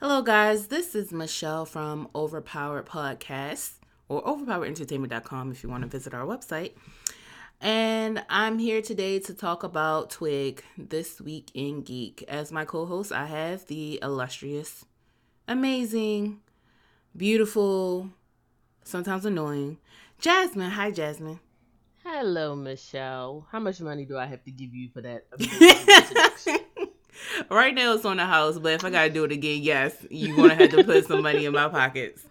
Hello, guys. This is Michelle from Overpowered Podcast or overpoweredentertainment.com if you want to visit our website. And I'm here today to talk about Twig this week in Geek. As my co host, I have the illustrious, amazing, beautiful, sometimes annoying Jasmine. Hi, Jasmine. Hello, Michelle. How much money do I have to give you for that? right now it's on the house, but if I gotta do it again, yes, you're gonna have to put some money in my pockets.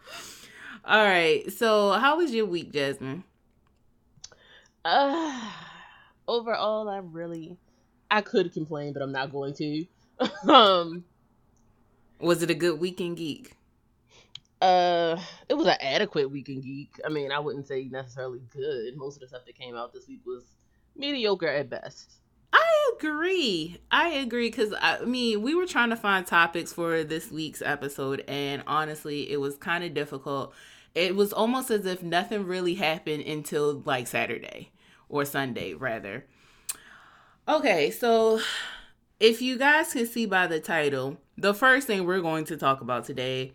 All right. So, how was your week, Jasmine? uh, overall, I really, I could complain, but I'm not going to. um, Was it a good weekend geek? uh, it was an adequate weekend geek. I mean, I wouldn't say necessarily good. Most of the stuff that came out this week was mediocre at best. I agree. I agree because I mean, we were trying to find topics for this week's episode, and honestly, it was kind of difficult. It was almost as if nothing really happened until like Saturday or Sunday, rather. Okay, so if you guys can see by the title, the first thing we're going to talk about today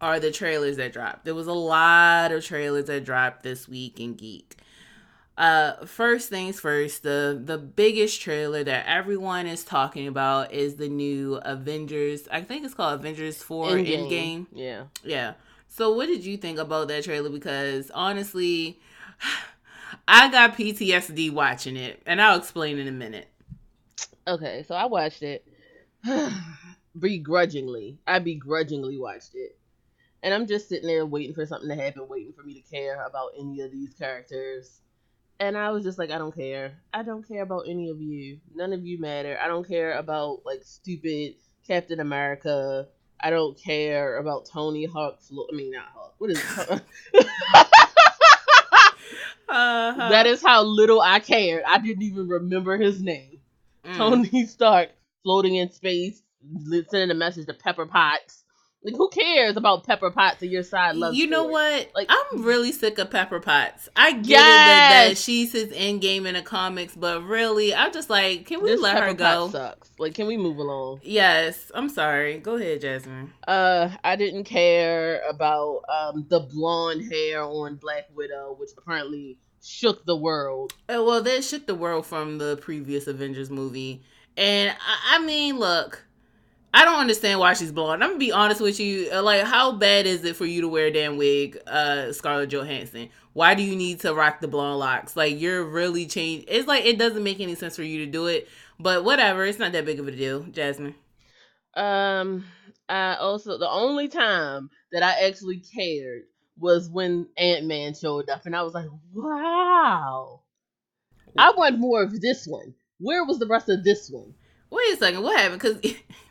are the trailers that dropped. There was a lot of trailers that dropped this week in Geek. Uh, first things first, the the biggest trailer that everyone is talking about is the new Avengers. I think it's called Avengers Four Endgame. Endgame. Yeah. Yeah. So, what did you think about that trailer? Because honestly, I got PTSD watching it, and I'll explain in a minute. Okay, so I watched it begrudgingly. I begrudgingly watched it. And I'm just sitting there waiting for something to happen, waiting for me to care about any of these characters. And I was just like, I don't care. I don't care about any of you. None of you matter. I don't care about like stupid Captain America. I don't care about Tony Hawk. Flo- I mean, not Hawk. What is it? Uh-huh. that is how little I cared. I didn't even remember his name. Mm. Tony Stark floating in space, sending a message to Pepper Potts. Like, who cares about Pepper Potts and your side love? You know story? what? Like- I'm really sick of Pepper Potts. I get it that, that Yes! she's his end game in the comics, but really, I'm just like, can we This let Pepper her go? Potts sucks. Like, can we move along? Yes, I'm sorry. Go ahead, Jasmine. Uh, I didn't care about um the blonde hair on Black Widow, which apparently shook the world. Uh, well, that shook the world from the previous Avengers movie, and I, I mean, look, I don't understand why she's blonde. I'm gonna be honest with you. uh, Like, how bad is it for you to wear a damn wig, uh, Scarlett Johansson? Why do you need to rock the blonde locks? Like, you're really changed. It's like it doesn't make any sense for you to do it. But whatever, it's not that big of a deal, Jasmine. Um, I also the only time that I actually cared was when Ant Man showed up, and I was like, "Wow, I want more of this one." Where was the rest of this one? Wait a second, what happened? Because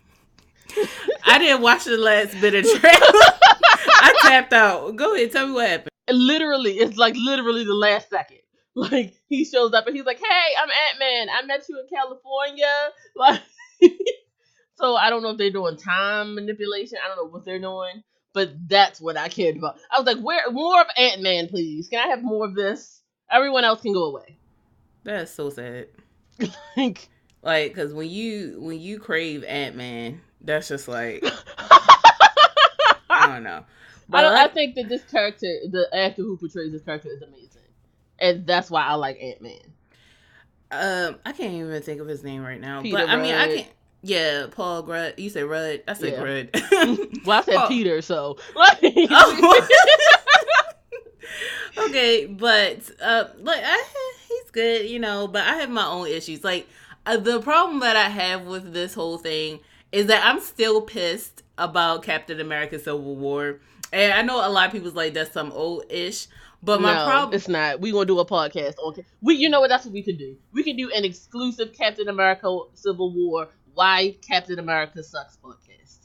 I didn't watch the last bit of trailer. I tapped out. Go ahead, tell me what happened. Literally, it's like literally the last second. Like he shows up and he's like, "Hey, I'm Ant Man. I met you in California." Like, so I don't know if they're doing time manipulation. I don't know what they're doing, but that's what I cared about. I was like, "Where more of Ant Man, please? Can I have more of this? Everyone else can go away." That's so sad. Like, Like, cause when you when you crave Ant Man, that's just like I don't know. I, don't, I think that this character, the actor who portrays this character, is amazing, and that's why I like Ant Man. um, I can't even think of his name right now. Peter but I mean, I Rudd. can. Yeah, Paul Grud. You say Rudd. I said Yeah. Grud. Well, I said. Peter, so Oh. okay, but uh, like I, he's good, you know. But I have my own issues. Like uh, the problem that I have with this whole thing is that I'm still pissed about Captain America: Civil War, and I know a lot of people's like that's some old ish. But my no, problem, it's not. We gonna do a podcast on. We, you know what? That's what we can do. We can do an exclusive Captain America Civil War. Why Captain America sucks podcast.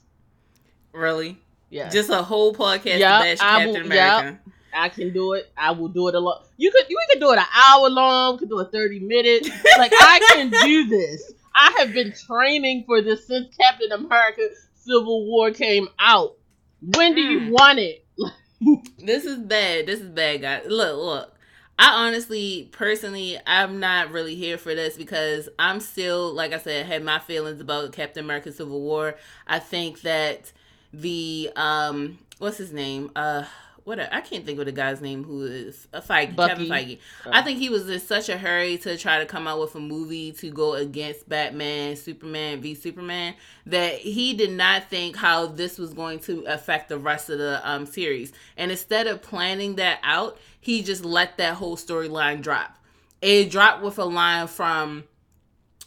really, Yeah, just a whole podcast bash Captain will-. America. I can do it. I will do it a lot. You could, you could do it an hour long. Could do a thirty minutes. Like I can do this. I have been training for this since Captain America Civil War came out. When do you Mm. want it? This is bad. This is bad, guys. Look, look. I honestly, personally, I'm not really here for this because I'm still, like I said, had my feelings about Captain America: Civil War. I think that the um, what's his name? Uh, what I can't think of the guy's name who is a Feige, Bucky. Kevin Feige. Oh. I think he was in such a hurry to try to come out with a movie to go against Batman, Superman v Superman that he did not think how this was going to affect the rest of the um, series. And instead of planning that out, he just let that whole storyline drop. It dropped with a line from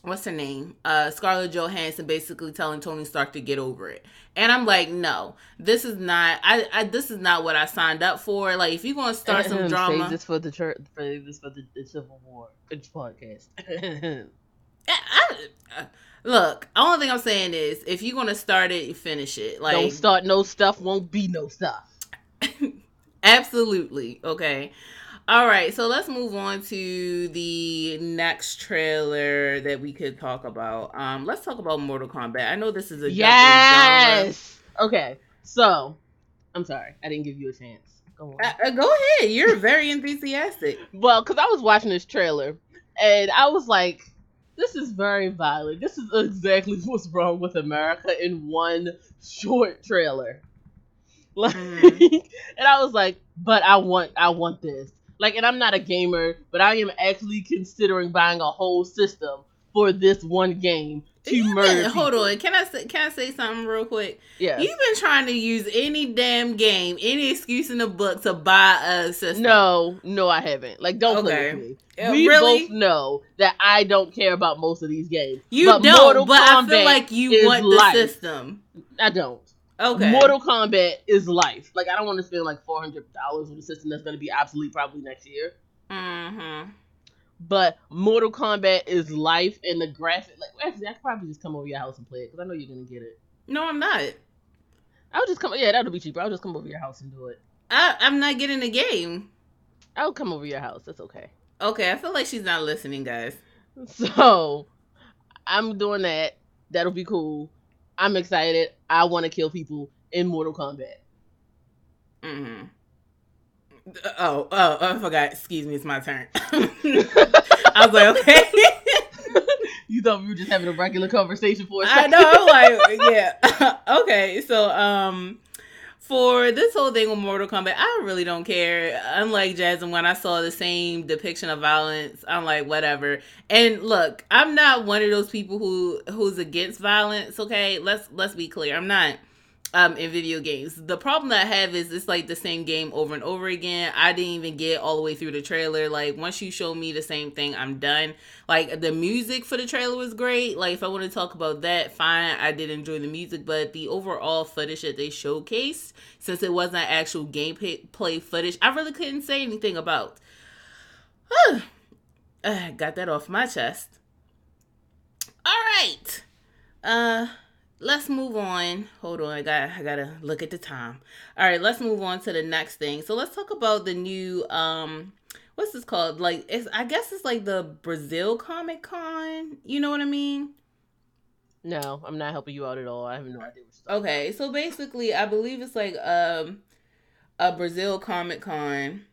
what's her name? Uh, Scarlett Johansson basically telling Tony Stark to get over it. And I'm like, no, this is not. I, I this is not what I signed up for. Like, if you're gonna start some drama, save this for the church. Save this for the, the Civil War it's podcast. I, I, look, only thing I'm saying is, if you're gonna start it, you finish it. Like, don't start no stuff, won't be no stuff. Absolutely. Okay. All right, so let's move on to the next trailer that we could talk about. Um, let's talk about Mortal Kombat. I know this is a yes. Okay, so I'm sorry, I didn't give you a chance. Go on. Uh, uh go ahead. You're very enthusiastic. well, because I was watching this trailer and I was like, "This is very violent. This is exactly what's wrong with America in one short trailer." Like, mm. and I was like, "But I want, I want this." Like, and I'm not a gamer, but I am actually considering buying a whole system for this one game to you murder. Been, hold on, can I say, can I say something real quick? Yeah, you've been trying to use any damn game, any excuse in the book to buy a system. No, no, I haven't. Like, don't okay. play with me. Uh, we really? both know that I don't care about most of these games. You but don't, Mortal but Kombat I feel like you want the life. system. I don't. Okay. Mortal Kombat is life. Like I don't want to spend like four hundred dollars on a system that's going to be obsolete probably next year. Mm-hmm. But Mortal Kombat is life, and the graphic. Like actually, I could probably just come over your house and play it because I know you're going to get it. No, I'm not. I'll just come. Yeah, that'll be cheaper. I'll just come over your house and do it. I, I'm not getting the game. I'll come over your house. That's okay. Okay, I feel like she's not listening, guys. So I'm doing that. That'll be cool. I'm excited. I want to kill people in Mortal Kombat. Mm-hmm. Oh, oh, I forgot. Excuse me, it's my turn. I was like, okay. you thought we were just having a regular conversation for a second. I know. I'm like, yeah. okay, so um, for this whole thing with Mortal Kombat, I really don't care. Unlike Jasmine, when I saw the same depiction of violence, I'm like, whatever. And look, I'm not one of those people who who's against violence. Okay, let's let's be clear. I'm not um in video games. The problem that I have is it's like the same game over and over again. I didn't even get all the way through the trailer. Like once you show me the same thing, I'm done. Like the music for the trailer was great. Like if I want to talk about that, fine. I did enjoy the music, but the overall footage that they showcased, since it wasn't actual gameplay footage, I really couldn't say anything about. got that off my chest. All right. Uh let's move on. Hold on, I got I gotta look at the time. All right, let's move on to the next thing. So let's talk about the new um what's this called? Like it's I guess it's like the Brazil Comic Con. You know what I mean? No, I'm not helping you out at all. I have no idea Okay, so basically I believe it's like um a Brazil Comic Con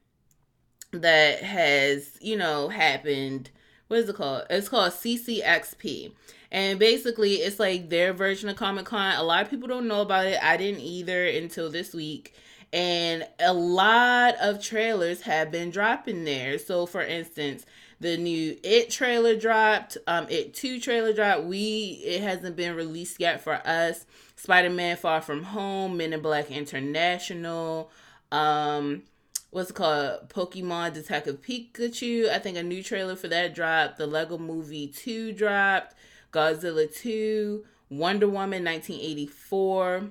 that has, you know, happened. What is it called? It's called CCXP. And basically, it's like their version of Comic Con. A lot of people don't know about it. I didn't either until this week. And a lot of trailers have been dropping there. So, for instance, the new It trailer dropped. Um, It Two trailer dropped. We it hasn't been released yet for us. Spider Man Far From Home, Men in Black International. Um, what's it called? Pokemon Detective Pikachu. I think a new trailer for that dropped. The Lego Movie Two dropped. Godzilla 2, Wonder Woman 1984.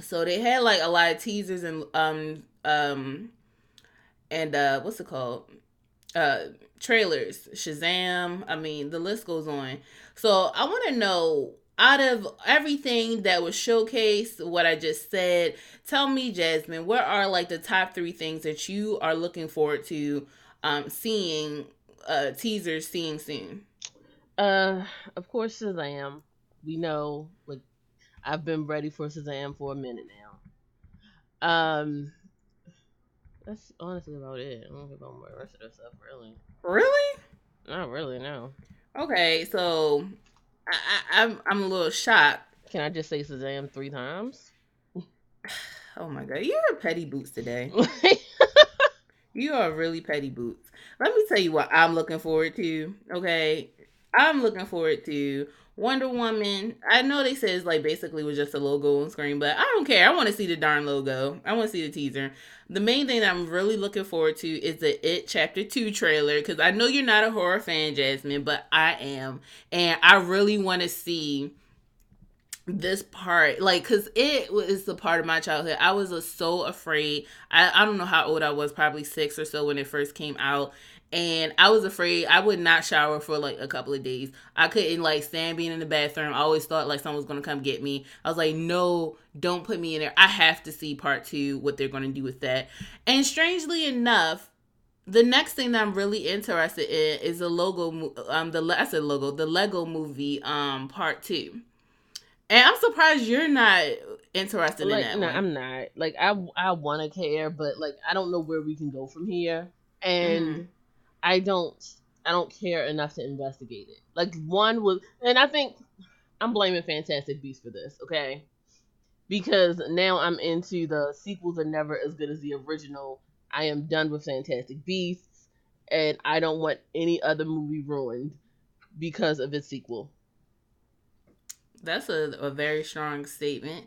So they had like a lot of teasers and um um and uh what's it called? Uh trailers, Shazam, I mean the list goes on. So I want to know out of everything that was showcased, what I just said, tell me, Jasmine, what are like the top three things that you are looking forward to um, seeing, uh, teasers seeing soon? Uh, of course, Shazam. We know, like, I've been ready for Shazam for a minute now. Um, That's honestly about it. I don't care about the rest of the stuff, really. Really? Not really, no. Okay, so I, I, I'm I'm a little shocked. Can I just say Shazam three times? Oh my god, you're a petty boots today. you are really petty boots. Let me tell you what I'm looking forward to. Okay, I'm looking forward to Wonder Woman. I know they said it's like basically was just a logo on screen, but I don't care. I want to see the darn logo. I want to see the teaser. The main thing that I'm really looking forward to is the It Chapter 2 trailer because I know you're not a horror fan, Jasmine, but I am. And I really want to see this part like because it was the part of my childhood i was uh, so afraid I, I don't know how old i was probably six or so when it first came out and i was afraid i would not shower for like a couple of days i couldn't like stand being in the bathroom i always thought like someone was gonna come get me i was like no don't put me in there i have to see part two what they're gonna do with that and strangely enough the next thing that I'm really interested in is the logo, um, the I said logo, the Lego Movie, um, part two. And I'm surprised you're not interested like, in that. No, one. I'm not. Like I I want to care, but like I don't know where we can go from here, and Mhm. I don't I don't care enough to investigate it. Like one was, and I think I'm blaming Fantastic Beasts for this. Okay. Because now I'm into the sequels are never as good as the original. I am done with Fantastic Beasts, and I don't want any other movie ruined because of its sequel. That's a, a very strong statement.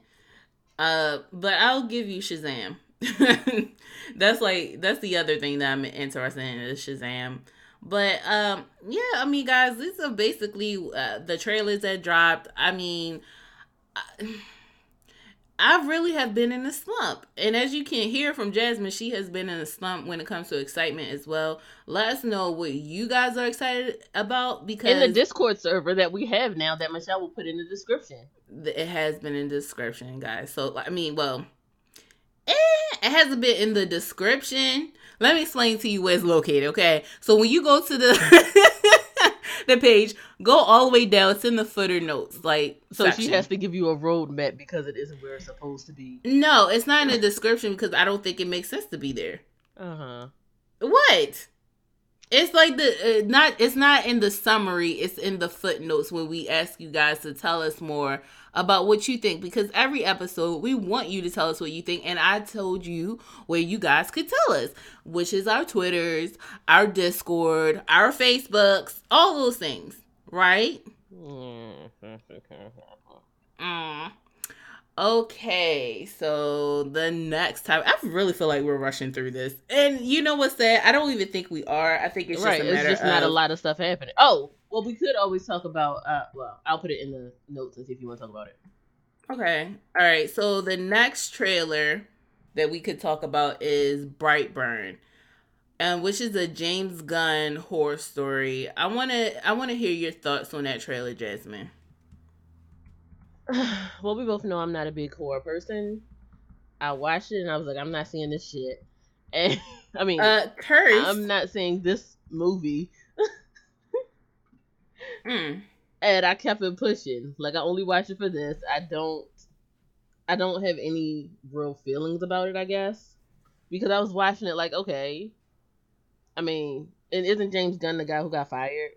Uh, but I'll give you Shazam. that's like that's the other thing that I'm interested in is Shazam. But um, yeah, I mean, guys, these are basically uh, the trailers that dropped. I mean, I, I really have been in a slump, and as you can hear from Jasmine, she has been in a slump when it comes to excitement as well. Let us know what you guys are excited about because In the Discord server that we have now, that Michelle will put in the description. it has been in the description, guys. So I mean, well, eh, it hasn't been in the description. Let me explain to you where it's located. Okay, so when you go to the the page, go all the way down. It's in the footer notes, like So section. she has to give you a roadmap because it isn't where it's supposed to be. No, it's not in the description because I don't think it makes sense to be there. Uh huh. What? It's like the uh, not. It's not in the summary. It's in the footnotes when we ask you guys to tell us more about what you think. Because every episode we want you to tell us what you think, and I told you where you guys could tell us, which is our Twitters, our Discord, our Facebooks, all those things, right? Mm. Okay, so the next time, I really feel like we're rushing through this, and you know what's sad? I don't even think we are. I think it's right. just a It's just of not a lot of stuff happening. Oh, well, we could always talk about. Uh, well, I'll put it in the notes and see if you want to talk about it. Okay, all right. So the next trailer that we could talk about is Brightburn, um, which is a James Gunn horror story. I wanna, I wanna hear your thoughts on that trailer, Jasmine. well, we both know I'm not a big horror person. I watched it and I was like, I'm not seeing this shit. And I mean, Uh, curse. I'm not seeing this movie. Mm. and I kept it pushing. Like I only watch it for this. I don't I don't have any real feelings about it, I guess. Because I was watching it like, okay. I mean, and isn't James Gunn the guy who got fired?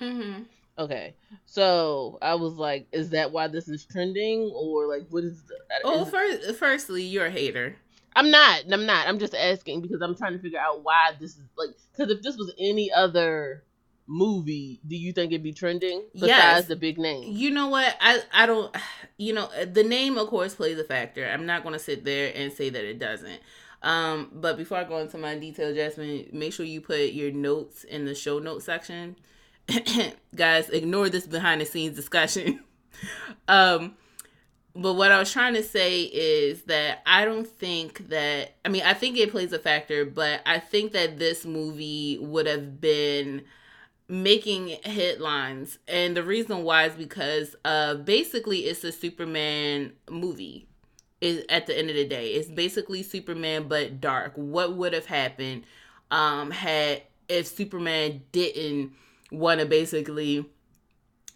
Mm-hmm. Okay. So I was like, is that why this is trending? Or like what is the Oh, is- first, firstly, you're a hater. I'm not. I'm not. I'm just asking because I'm trying to figure out why this is like because if this was any other movie, do you think it'd be trending besides Yes. the big name? You know what? I I don't. You know, the name of course plays a factor. I'm not going to sit there and say that it doesn't. Um, but before I go into my detail, Jasmine, make sure you put your notes in the show notes section. Guys, ignore this behind the scenes discussion. um, but what I was trying to say is that I don't think that I mean I think it plays a factor, but I think that this movie would have been making headlines. And the reason why is because uh basically it's a superman movie is at the end of the day. It's basically superman but dark. What would have happened um had if superman didn't want to basically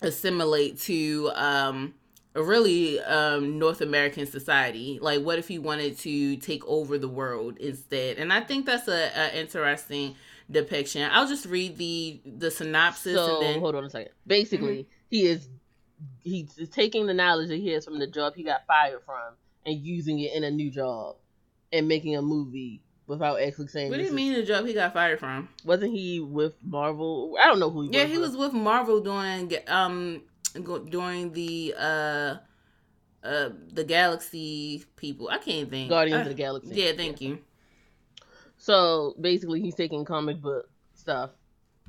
assimilate to um a really um North American society. Like what if he wanted to take over the world instead? And I think that's a, a interesting depiction. I'll just read the the synopsis So and then hold on a second. Basically, he is he's taking the knowledge that he has from the job he got fired from and using it in a new job and making a movie without actually saying. what do you mean the job he got fired from? Wasn't he with Marvel? I don't know who he was. Yeah, he with. was with Marvel doing um during the uh uh the Galaxy people. I can't think. Guardians Uh, of the Galaxy. Yeah, thank you. So basically, he's taking comic book stuff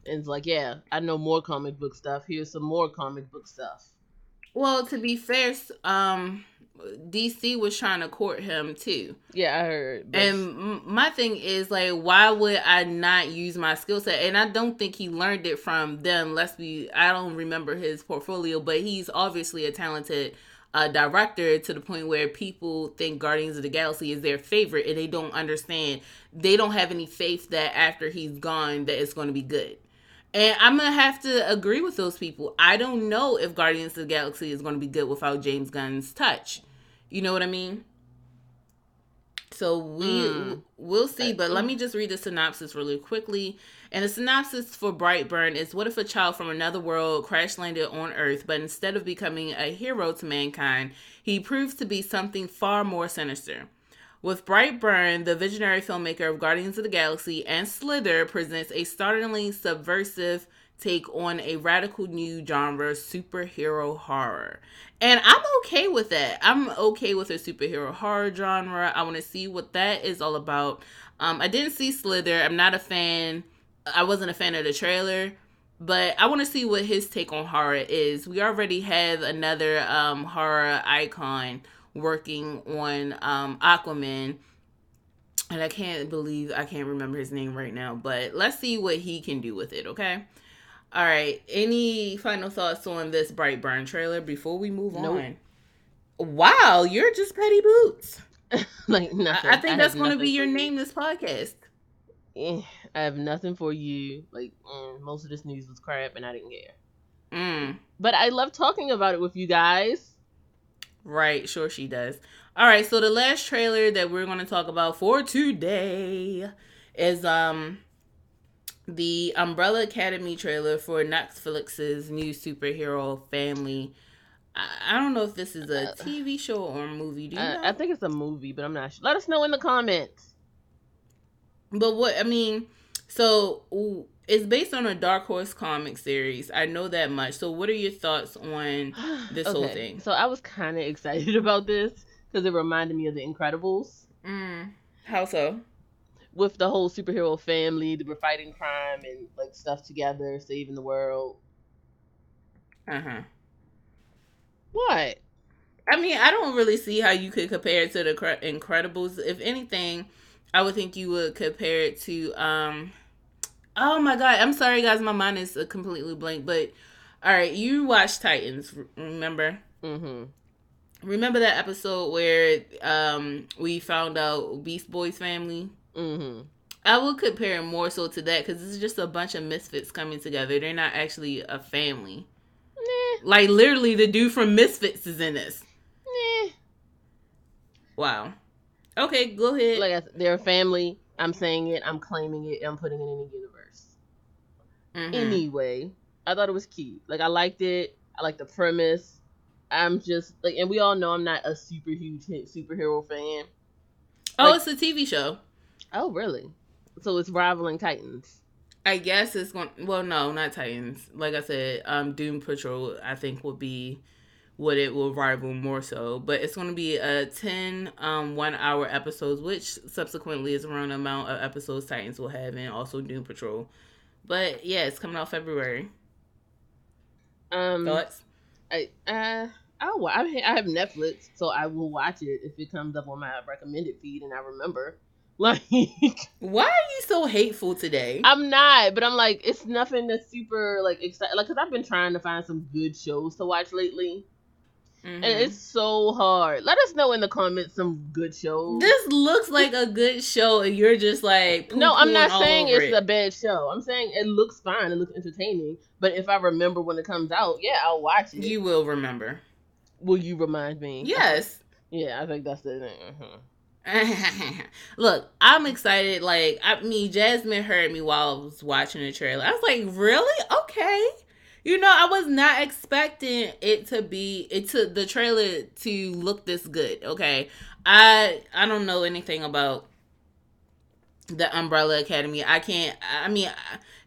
and it's like, yeah, I know more comic book stuff. Here's some more comic book stuff. Well, to be fair, um DC was trying to court him too. Yeah, I heard. but- And my thing is like, why would I not use my skill set? And I don't think he learned it from them. Let's be, I don't remember his portfolio, but he's obviously a talented uh, director to the point where people think Guardians of the Galaxy is their favorite, and they don't understand. They don't have any faith that after he's gone, that it's going to be good. And I'm gonna have to agree with those people. I don't know if Guardians of the Galaxy is going to be good without James Gunn's touch. You know what I mean? So we Mm. we'll see, but let me just read the synopsis really quickly. And the synopsis for Brightburn is what if a child from another world crash landed on Earth, but instead of becoming a hero to mankind, he proves to be something far more sinister. With Brightburn, the visionary filmmaker of Guardians of the Galaxy and Slither presents a startlingly subversive take on a radical new genre, superhero horror. And I'm okay with that. I'm okay with a superhero horror genre. I want to see what that is all about. Um, I didn't see Slither. I'm not a fan. I wasn't a fan of the trailer, but I want to see what his take on horror is. We already have another um, horror icon working on um, Aquaman. And I can't believe I can't remember his name right now, but let's see what he can do with it, okay? All right. Any final thoughts on this Brightburn trailer before we move Nope. on? Wow, you're just petty boots. like I, nothing. I think have that's going to be your name this podcast. Eh, I have nothing for you. Like mm, most of this news was crap, and I didn't care. Mm, But I love talking about it with you guys. right, sure she does. All right, so the last trailer that we're going to talk about for today is um the Umbrella Academy trailer for Netflix's new superhero family. I, I don't know if this is a Uh, TV show or a movie. Do you know? I, I think it's a movie, but I'm not sure. Let us know in the comments. But what I mean, so ooh, it's based on a Dark Horse comic series. I know that much. So what are your thoughts on? This whole thing. So I was kind of excited about this because it reminded me of The Incredibles Mm, how so? With the whole superhero family. They were fighting crime and like stuff together, saving the world. Uh huh. What? I mean, I don't really see how you could compare it to the Cre- Incredibles. If anything, I would think you would compare it to. um Oh my god! I'm sorry, guys. My mind is uh, completely blank. But all right, you watched Titans, remember? Mm-hmm. Remember that episode where um we found out Beast Boy's family? Mm-hmm. I would compare it more so to that because it's just a bunch of misfits coming together. They're not actually a family. Nah, Like literally, the dude from Misfits is in this. nah. Wow. Okay, go ahead. Like I they're a family. I'm saying it. I'm claiming it. I'm putting it in the universe. Mhm. Anyway, I thought it was cute. Like I liked it. I like the premise. I'm just like, and we all know I'm not a super huge superhero fan. oh, like- it's a TV show. Oh, really? So it's rivaling Titans. I guess it's going. Well, no, not Titans. Like I said, um, Doom Patrol. I think will be what it will rival more so. But it's going to be a 10 um one hour episodes, which subsequently is around the amount of episodes Titans will have, and also Doom Patrol. But yeah, it's coming out February. Um, Thoughts? I uh, I wa- I ha- I have Netflix, so I will watch it if it comes up on my recommended feed and I remember. Like Why are you so hateful today? I'm not, but I'm like it's nothing that's super like exciting. Like, cause I've been trying to find some good shows to watch lately, Mhm. and it's so hard. Let us know in the comments some good shows. This looks like a good show, and you're just like no, I'm not saying it's it. a bad show. I'm saying it looks fine. It looks entertaining. But if I remember when it comes out, yeah, I'll watch it. You will remember. Will you remind me? Yes. Yeah, I think that's the thing. Uh-huh. Look, I'm excited. Like, I mean, Jasmine heard me while I was watching the trailer. I was like, really? Okay. You know, I was not expecting it to be it to the trailer to look this good. Okay. I I don't know anything about the Umbrella Academy. I can't I mean,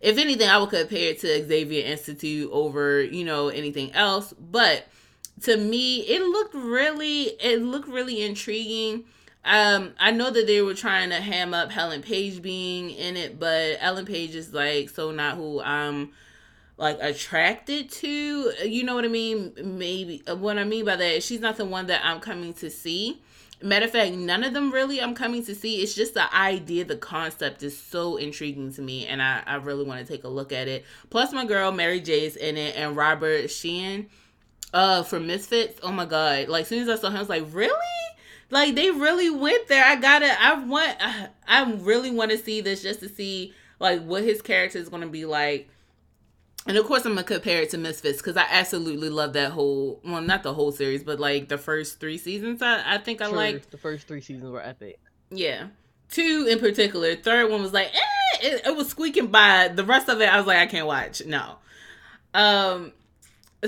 if anything, I would compare it to Xavier Institute over, you know, anything else, but to me, it looked really it looked really intriguing um, I know that they were trying to ham up Ellen Page being in it, but Ellen Page is like so not who I'm like attracted to. You know what I mean? Maybe what I mean by that, she's not the one that I'm coming to see. Matter of fact, none of them really I'm coming to see. It's just the idea, the concept is so intriguing to me, and I, I really want to take a look at it. Plus, my girl Mary J is in it, and Robert Sheehan uh from Misfits. Oh my god! Like, as soon as I saw him, I was like, really? Like they really went there. I gotta. I want. I really want to see this just to see like what his character is gonna be like. And of course, I'm gonna compare it to Misfits because I absolutely love that whole. Well, not the whole series, but like the first three seasons. I, I think I liked. The first three seasons were epic. Yeah, two in particular. Third one was like, eh, it, it was squeaking by. The rest of it, I was like, I can't watch. No. Um.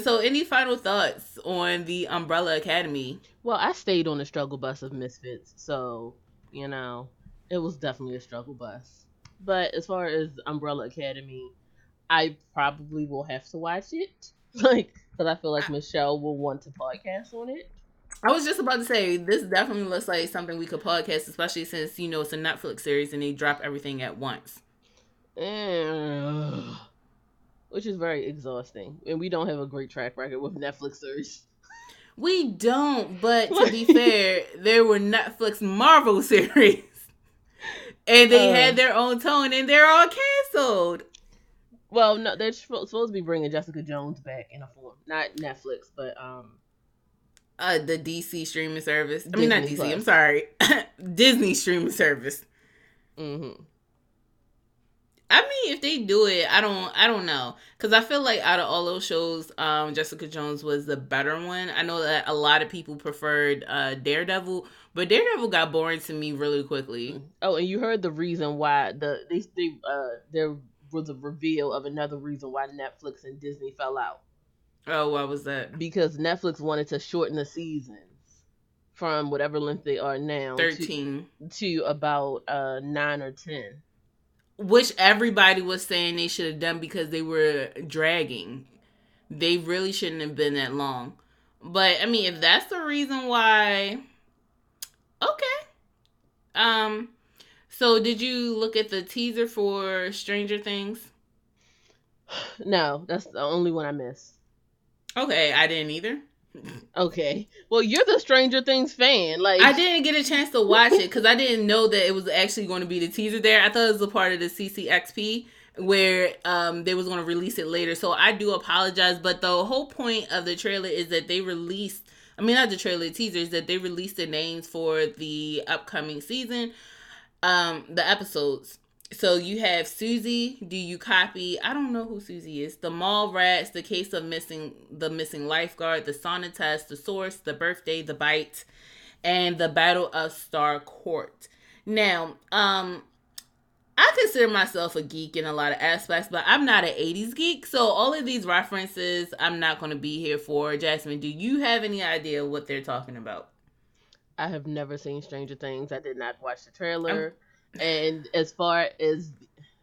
So, any final thoughts on the Umbrella Academy? Well, I stayed on the struggle bus of Misfits, so you know it was definitely a struggle bus. But as far as Umbrella Academy, I probably will have to watch it, like because I feel like Michelle will want to podcast on it. I was just about to say this definitely looks like something we could podcast, especially since you know it's a Netflix series and they drop everything at once. Which is very exhausting, and we don't have a great track record with Netflix series. We don't, but to be fair, there were Netflix Marvel series. And they uh, had their own tone and they're all canceled. Well, no, they're supposed to be bringing Jessica Jones back in a form. Not Netflix, but um uh the DC streaming service. Disney I mean not DC, Plus. I'm sorry. Disney streaming service. Mhm. I mean, if they do it, I don't, I don't know, because I feel like out of all those shows, um, Jessica Jones was the better one. I know that a lot of people preferred uh, Daredevil, but Daredevil got boring to me really quickly. Oh, and you heard the reason why the they, they uh there was a reveal of another reason why Netflix and Disney fell out. Oh, what was that? Because Netflix wanted to shorten the seasons from whatever length they are now, thirteen, to, to about uh nine or ten which everybody was saying they should have done because they were dragging. They really shouldn't have been that long. But I mean, if that's the reason why, okay. Um, so did you look at the teaser for Stranger Things? No, that's the only one I missed. Okay, I didn't either. Okay. Well, you're the Stranger Things fan. Like I didn't get a chance to watch it because I didn't know that it was actually going to be the teaser there. I thought it was a part of the CCXP where um they was going to release it later. So I do apologize, but the whole point of the trailer is that they released I mean not the trailer, the that they released the names for the upcoming season um the episodes so you have Suzie. Do you copy? I don't know who Suzie is. The mall rats, the case of missing the missing lifeguard, the test, the source, the birthday, the bite, and the battle of Starcourt. Now, um, I consider myself a geek in a lot of aspects, but I'm not an 80s geek. So all of these references I'm not going to be here for. Jasmine, do you have any idea what they're talking about? I have never seen Stranger Things. I did not watch the trailer. I'm- and as far as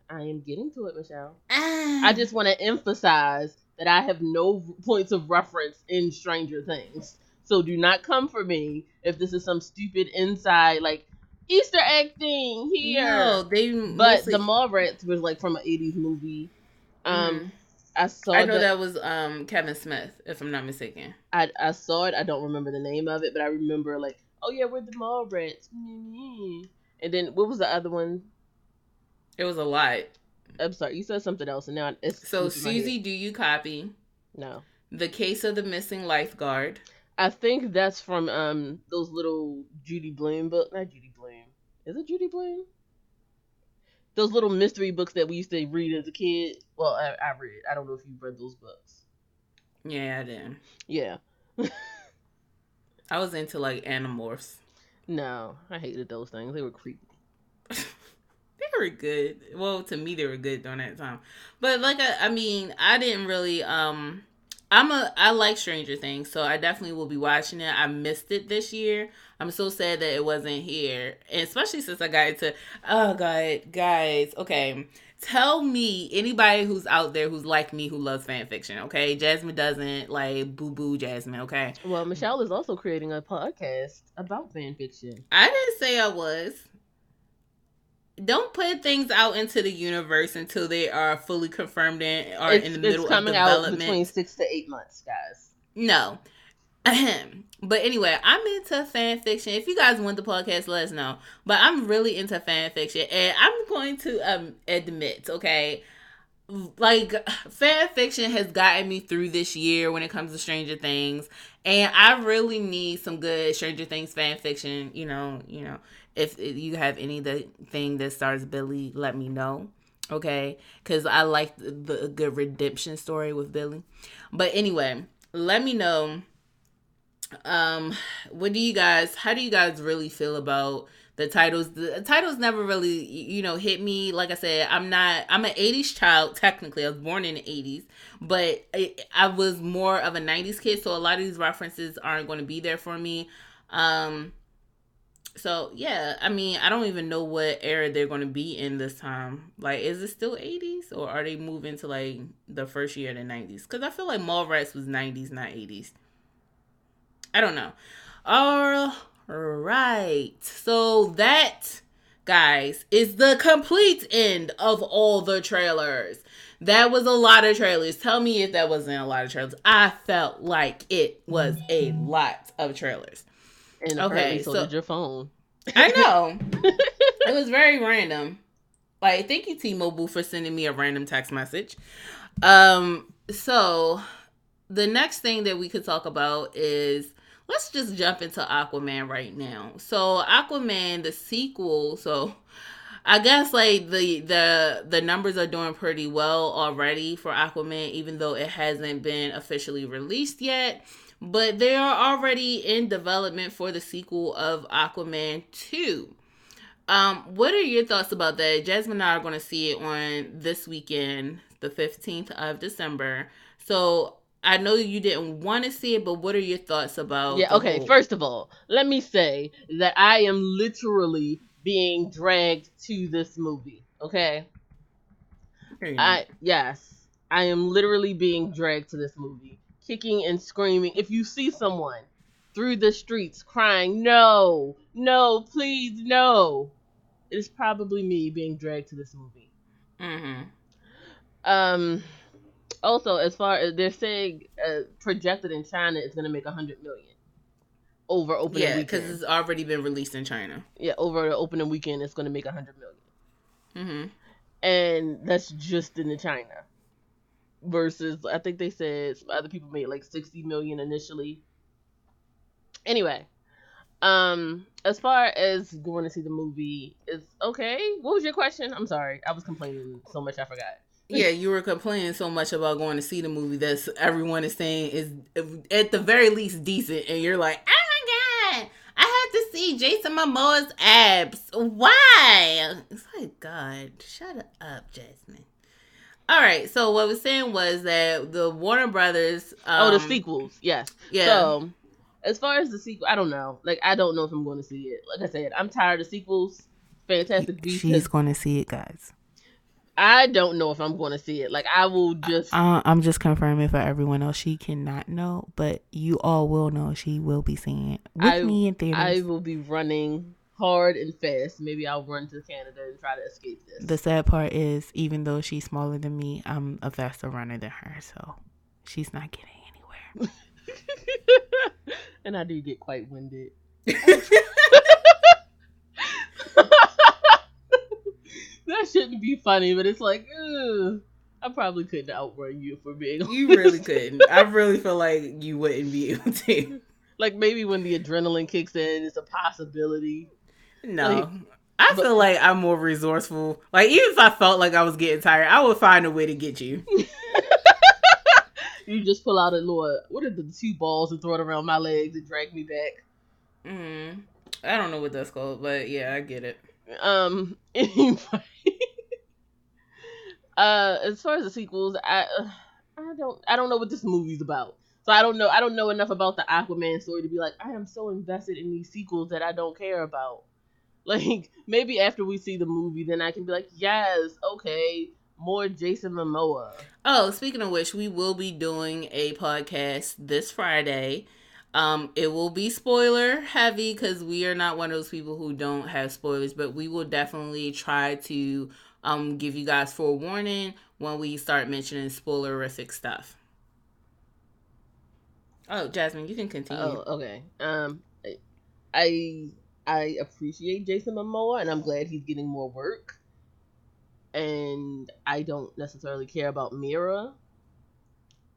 I am getting to it, Michelle, I ah. just want to emphasize that I have no points of reference in Stranger Things. So do not come for me if this is some stupid inside like Easter egg thing here. No, they but mostly... the Mallrats was like from an eighties movie. Um mm. I saw I know the... that was um Kevin Smith, if I'm not mistaken. I I saw it, I don't remember the name of it, but I remember like, oh yeah, we're the Mallrats. And then what was the other one? It was a lot. I'm sorry, you said something else, and now it's so Suzie. Do you copy? No. The case of the missing lifeguard. I think that's from um those little Judy Blume book. Not Judy Blume. Is it Judy Blume? Those little mystery books that we used to read as a kid. Well, I, I read. I don't know if you read those books. Yeah, I did. Yeah. I was into like Animorphs. No, I hated those things. They were creepy. they were good. Well, to me, they were good during that time. But like, I, I mean, I didn't really. um I'm a I like Stranger Things, so I definitely will be watching it. I missed it this year. I'm so sad that it wasn't here, and especially since I got into. Oh god, guys. Okay, tell me anybody who's out there who's like me who loves fan fiction. Okay, Jasmine doesn't like boo boo Jasmine. Okay. Well, Michelle is also creating a podcast about fan fiction. I didn't say I was don't put things out into the universe until they are fully confirmed in or it's, in the middle of development. Out between six to eight months, guys. No. but anyway, I'm into fan fiction. If you guys want the podcast, let us know. But I'm really into fan fiction, and I'm going to um admit, okay, like fan fiction has gotten me through this year when it comes to Stranger Things, and I really need some good Stranger Things fan fiction. You know, you know, if, if you have anything that stars Billy, let me know. Okay, because I like the, the good redemption story with Billy. But anyway, let me know. Um, what do you guys? How do you guys really feel about? the titles the titles never really you know hit me like i said i'm not i'm an 80s child technically i was born in the 80s but i was more of a 90s kid so a lot of these references aren't going to be there for me um so yeah, I mean, I don't even know what era they're going to be in this time. Like, is it still eighties or are they moving to like the first year of the nineties? Because I feel like Mallrats was nineties, not eighties. I don't know. All right, so that guys is the complete end of all the trailers. That was a lot of trailers. Tell me if that wasn't a lot of trailers. I felt like it was a lot of trailers. And okay, so, so did your phone. I know. it was very random. Like, thank you, T-Mobile, for sending me a random text message. Um, so the next thing that we could talk about is let's just jump into Aquaman right now. So Aquaman, the sequel, so I guess like the the the numbers are doing pretty well already for Aquaman, even though it hasn't been officially released yet but they are already in development for the sequel of Aquaman 2. Um, what are your thoughts about that? Jasmine and I are going to see it on this weekend, the 15th of December. So I know you didn't want to see it, but what are your thoughts about Yeah, okay. Whole... First of all, let me say that I am literally being dragged to this movie. Okay. I yes, I am literally being dragged to this movie kicking and screaming. If you see someone through the streets crying, no, no, please, no, it is probably me being dragged to this movie. Mm-hmm. Um. Also, as far as they're saying, uh, projected in China, it's going to make a hundred million over opening. Yeah, because it's already been released in China. Yeah, over the opening weekend, it's going to make a hundred million. Mm-hmm. And that's just in the China versus I think they said other people made like 60 million initially. Anyway, um as far as going to see the movie is okay. What was your question? I'm sorry. I was complaining so much I forgot. Yeah, you were complaining so much about going to see the movie that everyone is saying is at the very least decent and you're like, "Oh my god, I had to see Jason Momoa's abs. Why?" It's like, "God, shut up, Jasmine." All right. So what I was saying was that the Warner Brothers. Um, oh, the sequels. Yes. Yeah. So as far as the sequel, I don't know. Like, I don't know if I'm going to see it. Like I said, I'm tired of sequels. Fantastic Beasts. She's going to see it, guys. I don't know if I'm going to see it. Like, I will just. Uh, I'm just confirming for everyone else. She cannot know, but you all will know. She will be seeing it with I, me in theaters. I will be running hard and fast. Maybe I'll run to Canada and try to escape this. The sad part is, even though she's smaller than me, I'm a faster runner than her, so she's not getting anywhere. and I do get quite winded. that shouldn't be funny, but it's like, ugh. I probably couldn't outrun you for being. You really couldn't. I really feel like you wouldn't be able to. Like maybe when the adrenaline kicks in, it's a possibility. No. Like, I but, feel like I'm more resourceful. Like even if I felt like I was getting tired, I would find a way to get you. you just pull out a little what are the two balls and throw it around my legs and drag me back. Mm, I don't know what that's called, but yeah, I get it. Um, anyway, uh, as far as the sequels, I uh, I don't I don't know what this movie's about. So I don't know I don't know enough about the Aquaman story to be like I am so invested in these sequels that I don't care about. Like maybe after we see the movie, then I can be like, yes, okay, more Jason Momoa. Oh, speaking of which, we will be doing a podcast this Friday. Um, it will be spoiler heavy because we are not one of those people who don't have spoilers, but we will definitely try to um give you guys forewarning when we start mentioning spoilerific stuff. Oh, Jasmine, you can continue. Oh, okay. Um, I I appreciate Jason Momoa, and I'm glad he's getting more work. And I don't necessarily care about Mera.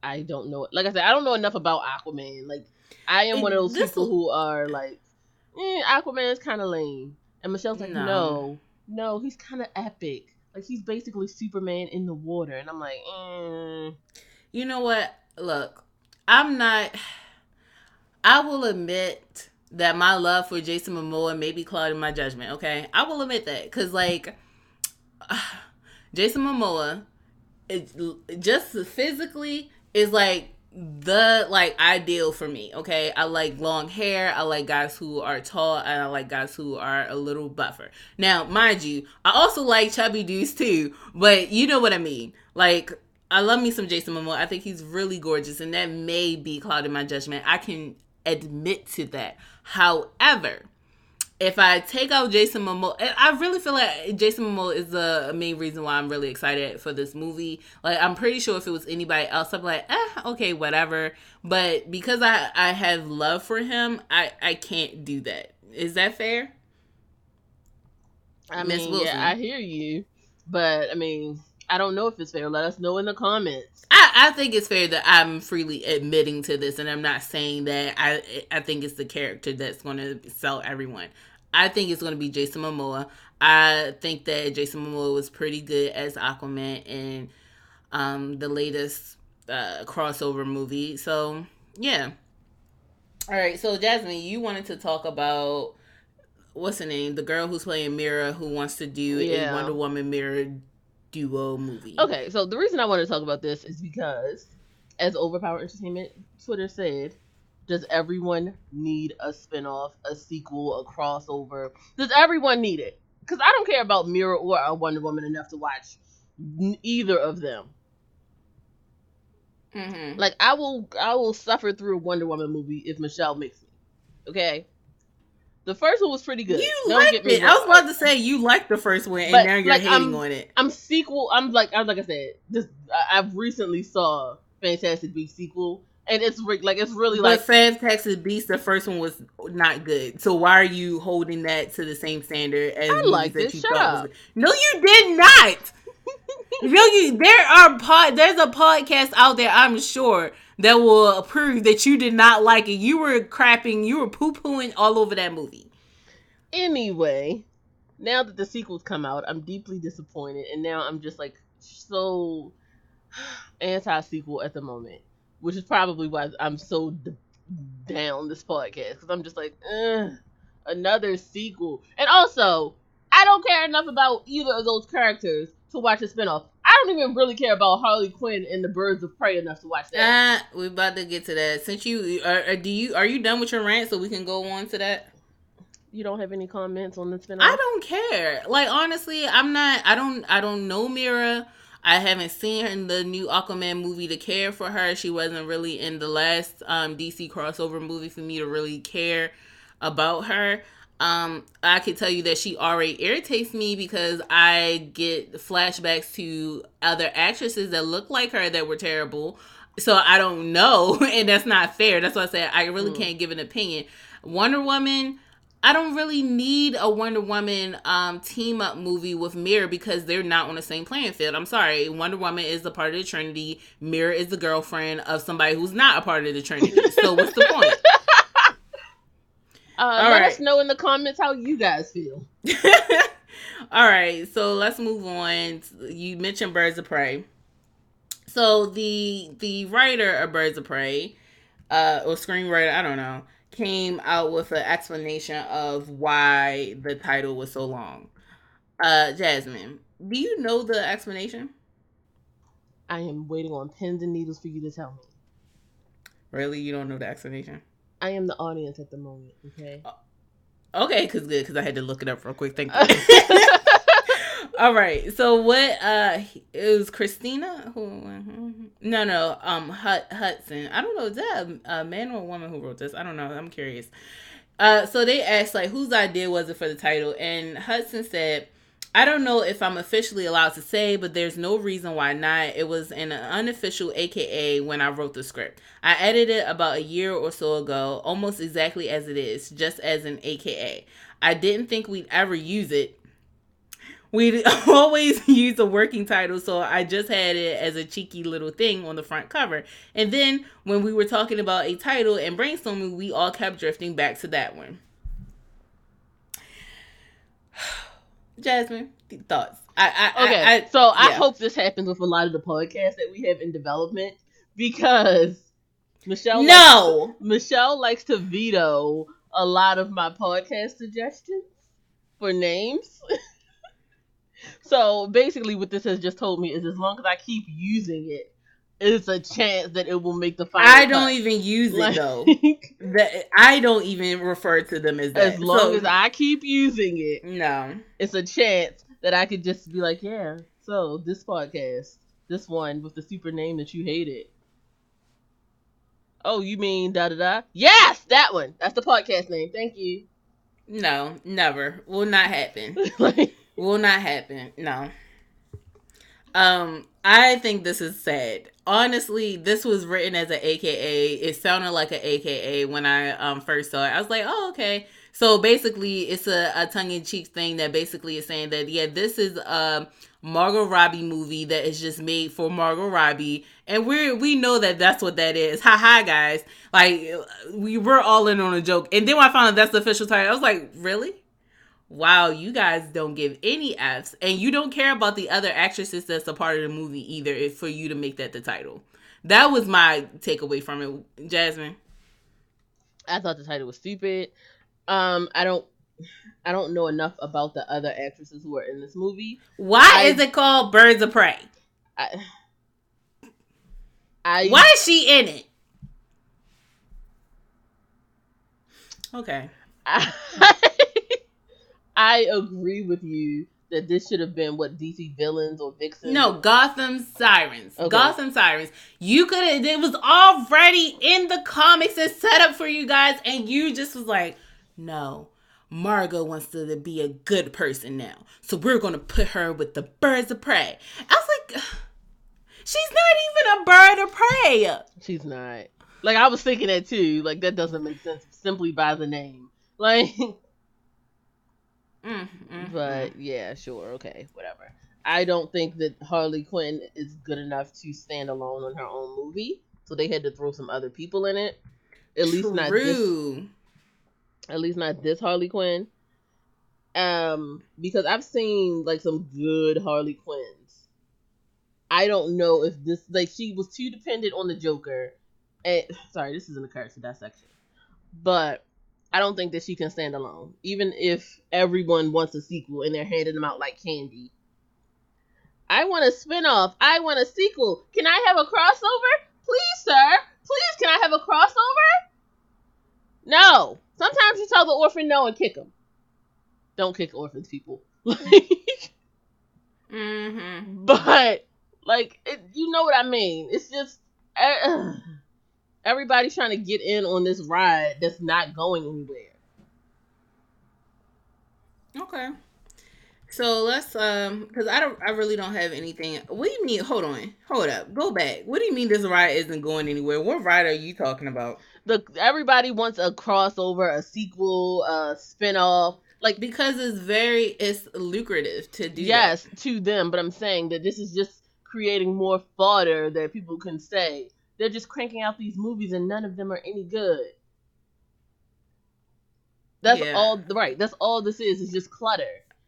I don't know. Like I said, I don't know enough about Aquaman. Like I am one of those people who are like, eh, Aquaman is kind of lame, and Michelle's like, No. no, no, he's kind of epic. Like he's basically Superman in the water, and I'm like, mm. You know what? Look, I'm not. I will admit that my love for Jason Momoa may be clouding my judgment. Okay, I will admit that because like Jason Momoa, it, just physically is like the like ideal for me. Okay, I like long hair. I like guys who are tall, and I like guys who are a little buffer. Now, mind you, I also like chubby dudes too, but you know what I mean. Like I love me some Jason Momoa. I think he's really gorgeous, and that may be clouding my judgment. I can admit to that. However, if I take out Jason Momoa, I really feel like Jason Momoa is the main reason why I'm really excited for this movie. Like, I'm pretty sure if it was anybody else, I'm like, eh, okay, whatever. But because I I have love for him, I I can't do that. Is that fair? I Miss mean, Wilson. yeah, I hear you, but I mean, I don't know if it's fair. Let us know in the comments. I, I think it's fair that I'm freely admitting to this, and I'm not saying that I I think it's the character that's going to sell everyone. I think it's going to be Jason Momoa. I think that Jason Momoa was pretty good as Aquaman in um, the latest uh, crossover movie. So yeah. All right, so Jasmine, you wanted to talk about what's her name, the girl who's playing Mera, who wants to do Yeah. a Wonder Woman Mera duo movie. Okay, so the reason I want to talk about this is because, as Overpower Entertainment Twitter said, does everyone need a spinoff, a sequel, a crossover? Does everyone need it? Because I don't care about Mera or a Wonder Woman enough to watch n- either of them. Mm-hmm. Like I will, I will suffer through a Wonder Woman movie if Michelle makes me. Okay. The first one was pretty good. You Don't liked get me it. I was about to say you liked the first one, and But, now you're like, hating I'm- on it. I'm sequel. I'm like I'm like I said. This I- I've recently saw Fantastic Beasts sequel, and it's re- like it's really But like Fantastic Beasts, the first one was not good. So why are you holding that to the same standard as I liked that you Shut thought was? No, you did not. no, you. There are pod. There's a podcast out there. I'm sure that will prove that you did not like it. You were crapping. You were poo pooing all over that movie. anyway. Now that the sequels come out, I'm deeply disappointed, and now I'm just like so anti sequel at the moment, which is probably why I'm so d- down this podcast because I'm just like, another sequel, and also I don't care enough about either of those characters to watch a spinoff. Don't even really care about Harley Quinn and the Birds of Prey enough to watch that. Ah, we're about to get to that. Since you are, are- do you are you done with your rant so we can go on to that? you don't have any comments on the spinoff? I don't care. Like honestly, I'm not. I don't. I don't know Mera. I haven't seen her in the new Aquaman movie to care for her. She wasn't really in the last um, DC crossover movie for me to really care about her. Um, I can tell you that she already irritates me because I get flashbacks to other actresses that look like her that were terrible. So I don't know, and that's not fair. That's why I said I really Mm. can't give an opinion. Wonder Woman, I don't really need a Wonder Woman um, team up movie with Mera because they're not on the same playing field. I'm sorry. Wonder Woman is a part of the Trinity. Mera is the girlfriend of somebody who's not a part of the Trinity. So what's the point? Uh, let right. us know in the comments how you guys feel. All right, so let's move on. You mentioned Birds of Prey. So the the writer of Birds of Prey, uh, or screenwriter, I don't know, came out with an explanation of why the title was so long. Uh, Jasmine, do you know the explanation? I am waiting on pins and needles for you to tell me. Really, you don't know the explanation? I am the audience at the moment. Okay. Okay, cause good, cause I had to look it up real quick. Thank you. All right. So what? Uh, it was Christina who? No, no. Um, Hut Hodson. I don't know. Is that a, a man or a woman who wrote this? I don't know. I'm curious. Uh, so they asked like whose idea was it for the title, and Hodson said I don't know if I'm officially allowed to say, but there's no reason why not. It was an unofficial AKA when I wrote the script. I edited it about a year or so ago, almost exactly as it is, just as an AKA. I didn't think we'd ever use it. We'd always use a working title, so I just had it as a cheeky little thing on the front cover. And then when we were talking about a title and brainstorming, we all kept drifting back to that one. Jasmine, thoughts? I, I okay. I, so I hope this happens with a lot of the podcasts that we have in development because Michelle. No, likes Michelle likes to veto a lot of my podcast suggestions for names. so basically, what this has just told me is as long as I keep using it, it's a chance that it will make the final. I don't even use it though. that I don't even refer to them as that. As long so, as I keep using it, no, it's a chance that I could just be like, yeah. So this podcast, this one with the super name that you hated. Oh, you mean da da da? Yes, that one. That's the podcast name. Thank you. No, never. Will not happen. like, Will not happen. No. Um, I think this is sad. Honestly, this was written as an AKA. It sounded like an AKA when I um first saw it. I was like, oh okay. So basically, it's a, a tongue in cheek thing that basically is saying that yeah, this is a Margot Robbie movie that is just made for Margot Robbie, and we we know that that's what that is. Ha ha, guys! Like we were all in on a joke, and then when I found out that's the official title, I was like, really? Wow, you guys don't give any F's and you don't care about the other actresses that's a part of the movie either for you to make that the title. That was my takeaway from it, Jasmine. I thought the title was stupid. Um, I don't I don't know enough about the other actresses who are in this movie. Why I, is it called Birds of Prey? I, I Why is she in it? Okay. I, I agree with you that this should have been what DC villains or vixens. No, Gotham Sirens. Okay. Gotham Sirens. You could have. It was already in the comics and set up for you guys, and you just was like, no. Margot wants to be a good person now, so we're gonna put her with the birds of prey. I was like, she's not even a bird of prey. She's not. Like I was thinking that too. Like that doesn't make sense simply by the name. Like Mm, but mm. yeah, sure, okay, whatever. I don't think that Harley Quinn is good enough to stand alone on her own movie, so they had to throw some other people in it. At least not this. At least not this Harley Quinn. Um, because I've seen like some good Harley Quinns. I don't know if this like she was too dependent on the Joker. And sorry, this isn't a character dissection, but I don't think that she can stand alone, even if everyone wants a sequel and they're handing them out like candy. I want a spinoff. I want a sequel. Can I have a crossover? Please, sir. Please, can I have a crossover? No. Sometimes you tell the orphan no and kick them. Don't kick orphans, people. mm-hmm. But, like, it, you know what I mean. It's just. Uh, everybody's trying to get in on this ride that's not going anywhere. Okay. So let's um because I don't I really don't have anything. What do you mean? Hold on, hold up, go back. What do you mean this ride isn't going anywhere? What ride are you talking about? The everybody wants a crossover, a sequel, a spinoff. Like because it's very it's lucrative to do. Yes, that. to them, but I'm saying that this is just creating more fodder that people can say they're just cranking out these movies and none of them are any good. That's yeah. all right. That's all this is. Is just clutter.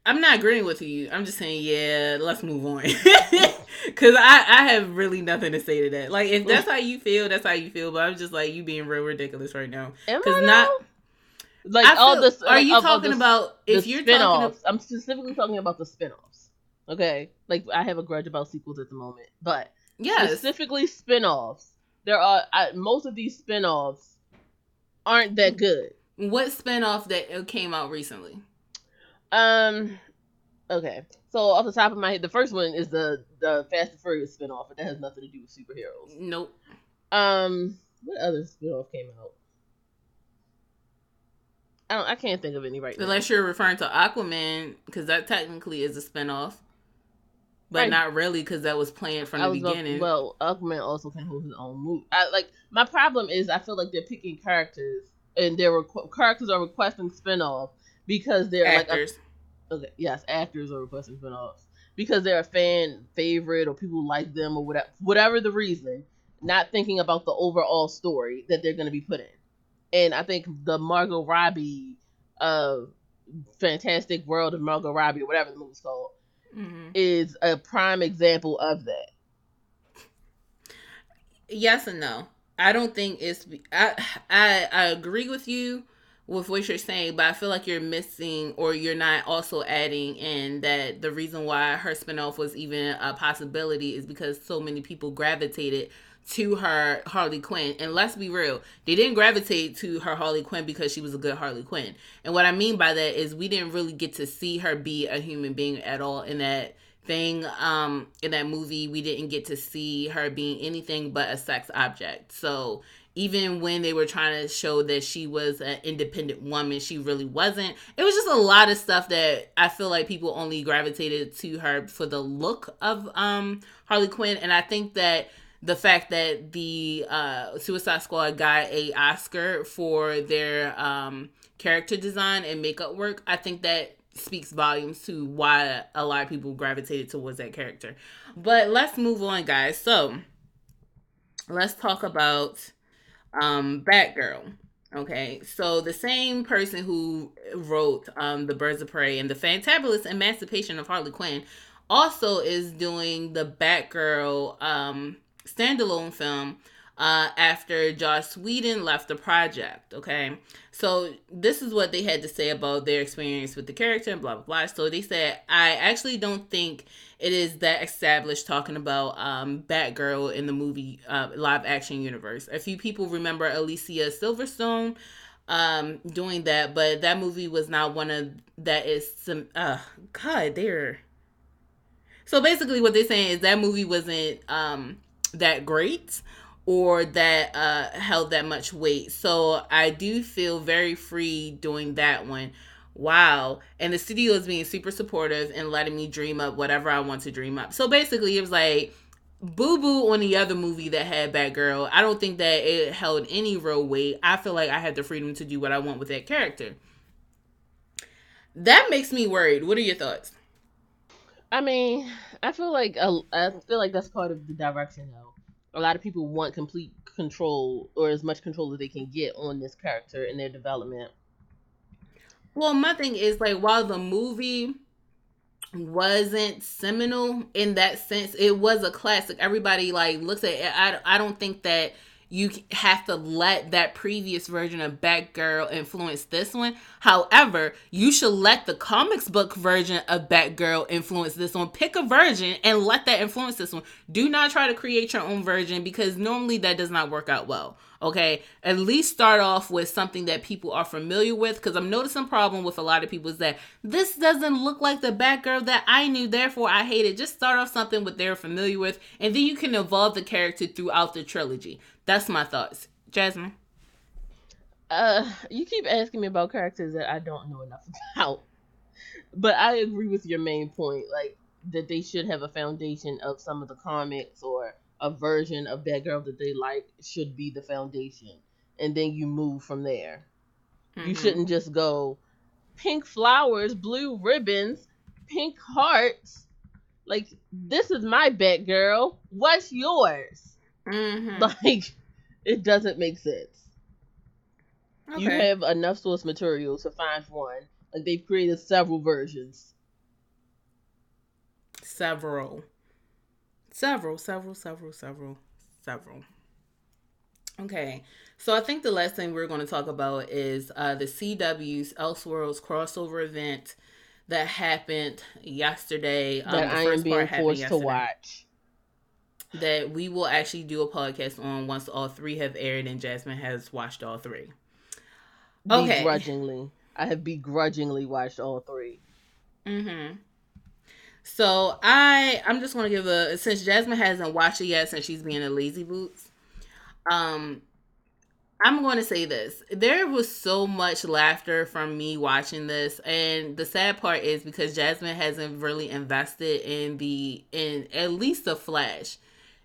I'm not agreeing with you. I'm just saying, yeah, let's move on. Cause I, I have really nothing to say to that. Like if that's how you feel, that's how you feel. But I'm just like you being real ridiculous right now. Cause not like I all feel, the. Are you talking the, about if you're spin-offs, talking? I'm specifically talking about the spinoffs. Okay, like I have a grudge about sequels at the moment, but yeah, specifically spinoffs. There are I, most of these spinoffs aren't that good. What spinoff that came out recently? Um. Okay, so off the top of my head, the first one is the the Fast and Furious spinoff, but that has nothing to do with superheroes. Nope. Um. What other spinoff came out? I don't. I can't think of any right Unless now. Unless you're referring to Aquaman, because that technically is a spinoff, but right. not really because that was planned from the beginning. well, Aquaman also can hold his own move. I like my problem is I feel like they're picking characters and their requ- characters are requesting spinoff because they're actors. like a, okay, yes, actors are requesting spinoffs because they're a fan favorite or people like them or whatever whatever the reason, not thinking about the overall story that they're going to be put in. And I think the Margot Robbie uh Fantastic World of Margot Robbie or whatever the movie's called mm-hmm. is a prime example of that. Yes and no. I don't think it's I I I agree with you with what you're saying, but I feel like you're missing or you're not also adding in that the reason why her spinoff was even a possibility is because so many people gravitated to her Harley Quinn. And let's be real, they didn't gravitate to her Harley Quinn because she was a good Harley Quinn. And what I mean by that is we didn't really get to see her be a human being at all in that thing um in that movie we didn't get to see her being anything but a sex object so even when they were trying to show that she was an independent woman, she really wasn't. It was just a lot of stuff that I feel like people only gravitated to her for the look of um, Harley Quinn, and I think that the fact that the uh, Suicide Squad got a Oscar for their um, character design and makeup work, I think that speaks volumes to why a lot of people gravitated towards that character. But let's move on, guys. So let's talk about um, Batgirl. Okay, so the same person who wrote um, The Birds of Prey and The Fantabulous Emancipation of Harley Quinn also is doing the Batgirl um, standalone film uh, after Joss Whedon left the project. Okay, so this is what they had to say about their experience with the character and blah blah blah. So they said, I actually don't think it is that established talking about um, Batgirl in the movie uh, live action universe. A few people remember Alicia Silverstone um, doing that, but that movie was not one of that is some. Uh, God, they're. So basically, what they're saying is that movie wasn't um, that great or that uh, held that much weight. So I do feel very free doing that one. Wow. And the studio is being super supportive and letting me dream up whatever I want to dream up. So basically, it was like Boo Boo on the other movie that had Batgirl. I don't think that it held any real weight. I feel like I had the freedom to do what I want with that character. That makes me worried. What are your thoughts? I mean, I feel like uh, I feel like that's part of the direction though. A lot of people want complete control or as much control as they can get on this character and their development. Well, my thing is like while the movie wasn't seminal in that sense, it was a classic. Everybody like looks at it. I I don't think that you have to let that previous version of Batgirl influence this one. However, you should let the comics book version of Batgirl influence this one. Pick a version and let that influence this one. Do not try to create your own version because normally that does not work out well. Okay, at least start off with something that people are familiar with because I'm noticing problem with a lot of people is that this doesn't look like the Batgirl that I knew, therefore I hate it. Just start off something what they're familiar with, and then you can evolve the character throughout the trilogy. That's my thoughts, Jasmine. Uh, you keep asking me about characters that I don't know enough about, but I agree with your main point, like that they should have a foundation of some of the comics or a version of that girl that they like should be the foundation. And then you move from there. Mm-hmm. you shouldn't just go pink flowers blue ribbons pink hearts. Like this is my bet girl. What's yours? Mm-hmm. like it doesn't make sense okay. you have enough source material to find one like they've created several versions Several. Several, several, several, several, several. Okay, so I think the last thing we're going to talk about is uh, the CW's Elseworlds crossover event that happened yesterday. Um, that I am being forced to watch. That we will actually do a podcast on once all three have aired and Jasmine has watched all three. Okay. Begrudgingly. I have begrudgingly watched all three. Mm-hmm. So I I'm just gonna give a since Jasmine hasn't watched it yet since she's being a lazy boots. Um I'm going to say this. There was so much laughter from me watching this and the sad part is because Jasmine hasn't really invested in the in at least the Flash.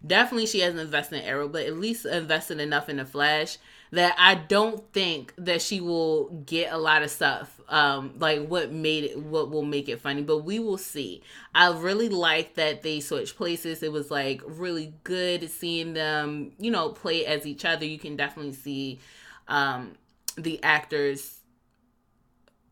Definitely she hasn't invested in Arrow, but at least invested enough in the Flash that I don't think that she will get a lot of stuff. Um, like what made it, what will make it funny, but we will see. I really like that they switched places. It was like really good seeing them, you know, play as each other. You can definitely see um, the actors.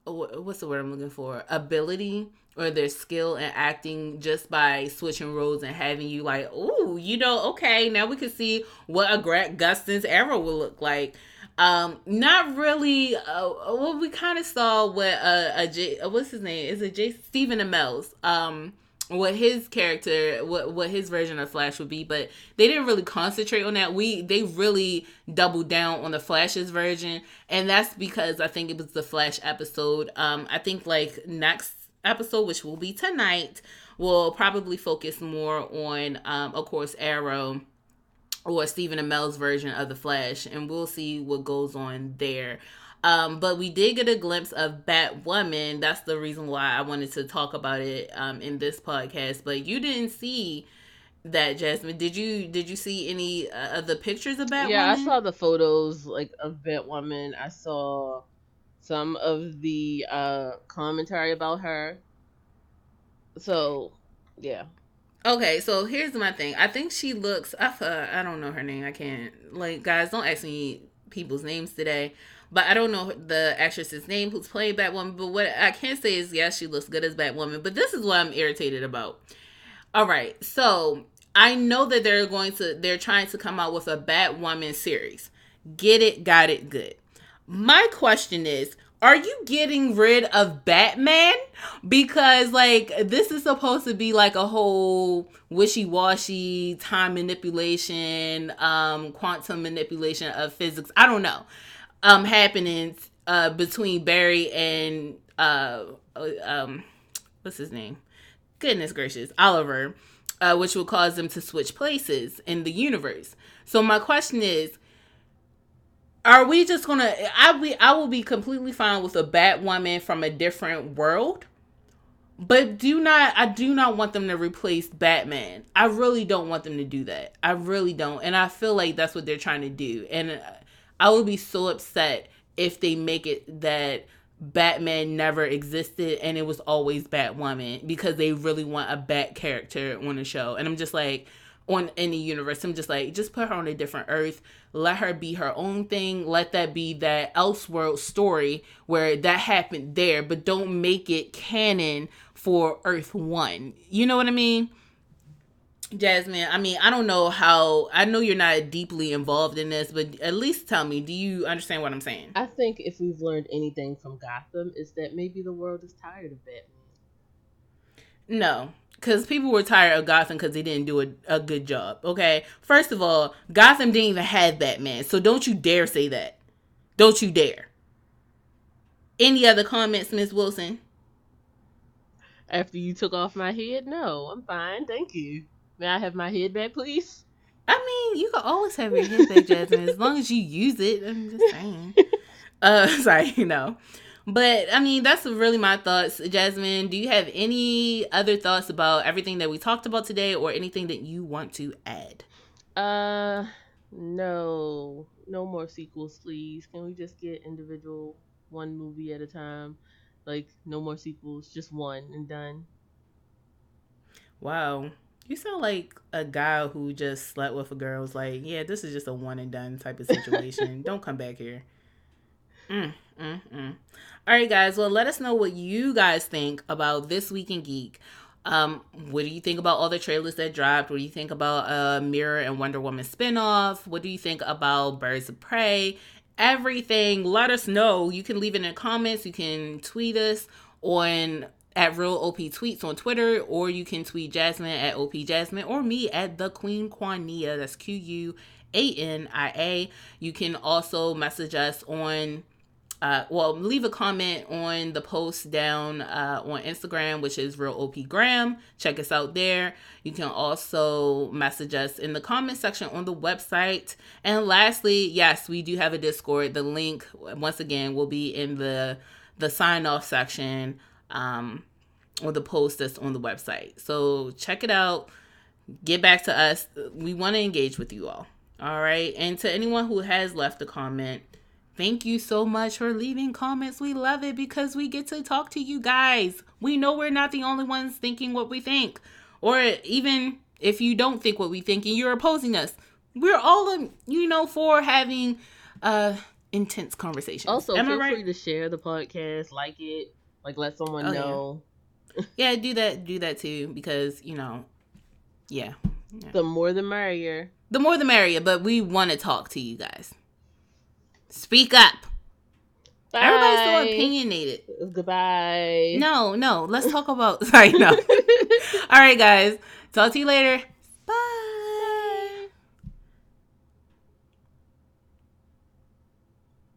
What's the word I'm looking for? Ability or their skill in acting just by switching roles and having you like, oh, you know, okay, now we can see what a Grant Gustin's arrow will look like. Um, not really. Uh, well, we kind of saw what uh, a uh, what's his name? Is it J Stephen Amell's um what his character what what his version of Flash would be, but they didn't really concentrate on that. We they really doubled down on the Flash's version, and that's because I think it was the Flash episode. Um, I think like next episode, which will be tonight, will probably focus more on, um, of course, Arrow or Stephen Amell's version of the Flash, and we'll see what goes on there. Um, but we did get a glimpse of Batwoman. That's the reason why I wanted to talk about it um, in this podcast. But you didn't see that, Jasmine. Did you? Did you see any uh, of the pictures of Batwoman? Yeah, I saw the photos like of Batwoman. I saw some of the uh, commentary about her. So, yeah. Okay, so here's my thing. I think she looks. I uh, I don't know her name. I can't like guys. Don't ask me people's names today. But I don't know the actress's name who's playing Batwoman. But what I can say is, yes, she looks good as Batwoman. But this is what I'm irritated about. All right, so I know that they're going to. They're trying to come out with a Batwoman series. Get it, got it, good. My question is, are you getting rid of Batman? Because like this is supposed to be like a whole wishy-washy time manipulation, um, quantum manipulation of physics. I don't know. Um, happening uh between Barry and uh, uh um what's his name? Goodness gracious, Oliver, uh, which will cause them to switch places in the universe. So my question is, are we just gonna i be i will be completely fine with a batwoman from a different world but do not i do not want them to replace batman. I really don't want them to do that. I really don't and i feel like that's what they're trying to do and uh, i would be so upset if they make it that batman never existed and it was always batwoman because they really want a bat character on the show and i'm just like on any universe. I'm just like, just put her on a different earth. Let her be her own thing. Let that be that Elseworld story where that happened there, but don't make it canon for Earth One. You know what I mean? Jasmine, I mean, I don't know how. I know you're not deeply involved in this, but at least tell me, do you understand what I'm saying? I think if we've learned anything from Gotham, is that maybe the world is tired of Batman. No, because people were tired of Gotham because they didn't do a, a good job. Okay, first of all, Gotham didn't even have Batman, so don't you dare say that. Don't you dare. Any other comments, Miss Wilson? After you took off my head, no, I'm fine, thank you. May I have my head back, please? I mean, you can always have your head back, Jasmine, as long as you use it. I'm just saying. Uh, sorry, no. But I mean, that's really my thoughts. Jasmine, do you have any other thoughts about everything that we talked about today or anything that you want to add? Uh, no. No more sequels, please. Can we just get individual one movie at a time? Like, no more sequels, just one and done. Wow. You sound like a guy who just slept with a girl. Was like, yeah, this is just a one and done type of situation. Don't come back here. Mm, mm, mm. All right, guys. Well, let us know what you guys think about this week in geek. Um, what do you think about all the trailers that dropped? What do you think about uh, Mera and Wonder Woman spinoff? What do you think about Birds of Prey? Everything. Let us know. You can leave it in the comments. You can tweet us on at real op tweets on twitter or you can tweet jasmine at op jasmine or me at the queen quania that's q-u-a-n-i-a you can also message us on uh, well, leave a comment on the post down uh, on Instagram, which is Real OP Graham. Check us out there. You can also message us in the comment section on the website. And lastly, yes, we do have a Discord. The link, once again, will be in the the sign off section um, or the post that's on the website. So check it out. Get back to us. We want to engage with you all. All right. And to anyone who has left a comment, Thank you so much for leaving comments. We love it because we get to talk to you guys. We know we're not the only ones thinking what we think. Or even if you don't think what we think and you're opposing us, we're all, you know, for having uh intense conversations. Also, Am feel right? free to share the podcast, like it, like let someone oh, know. Yeah. yeah, do that, do that too, because you know, yeah, yeah. The more the merrier. The more the merrier, but we want to talk to you guys. Speak up. Bye. Everybody's so opinionated. Goodbye. No, no. Let's talk about. Sorry, no. All right, guys. Talk to you later.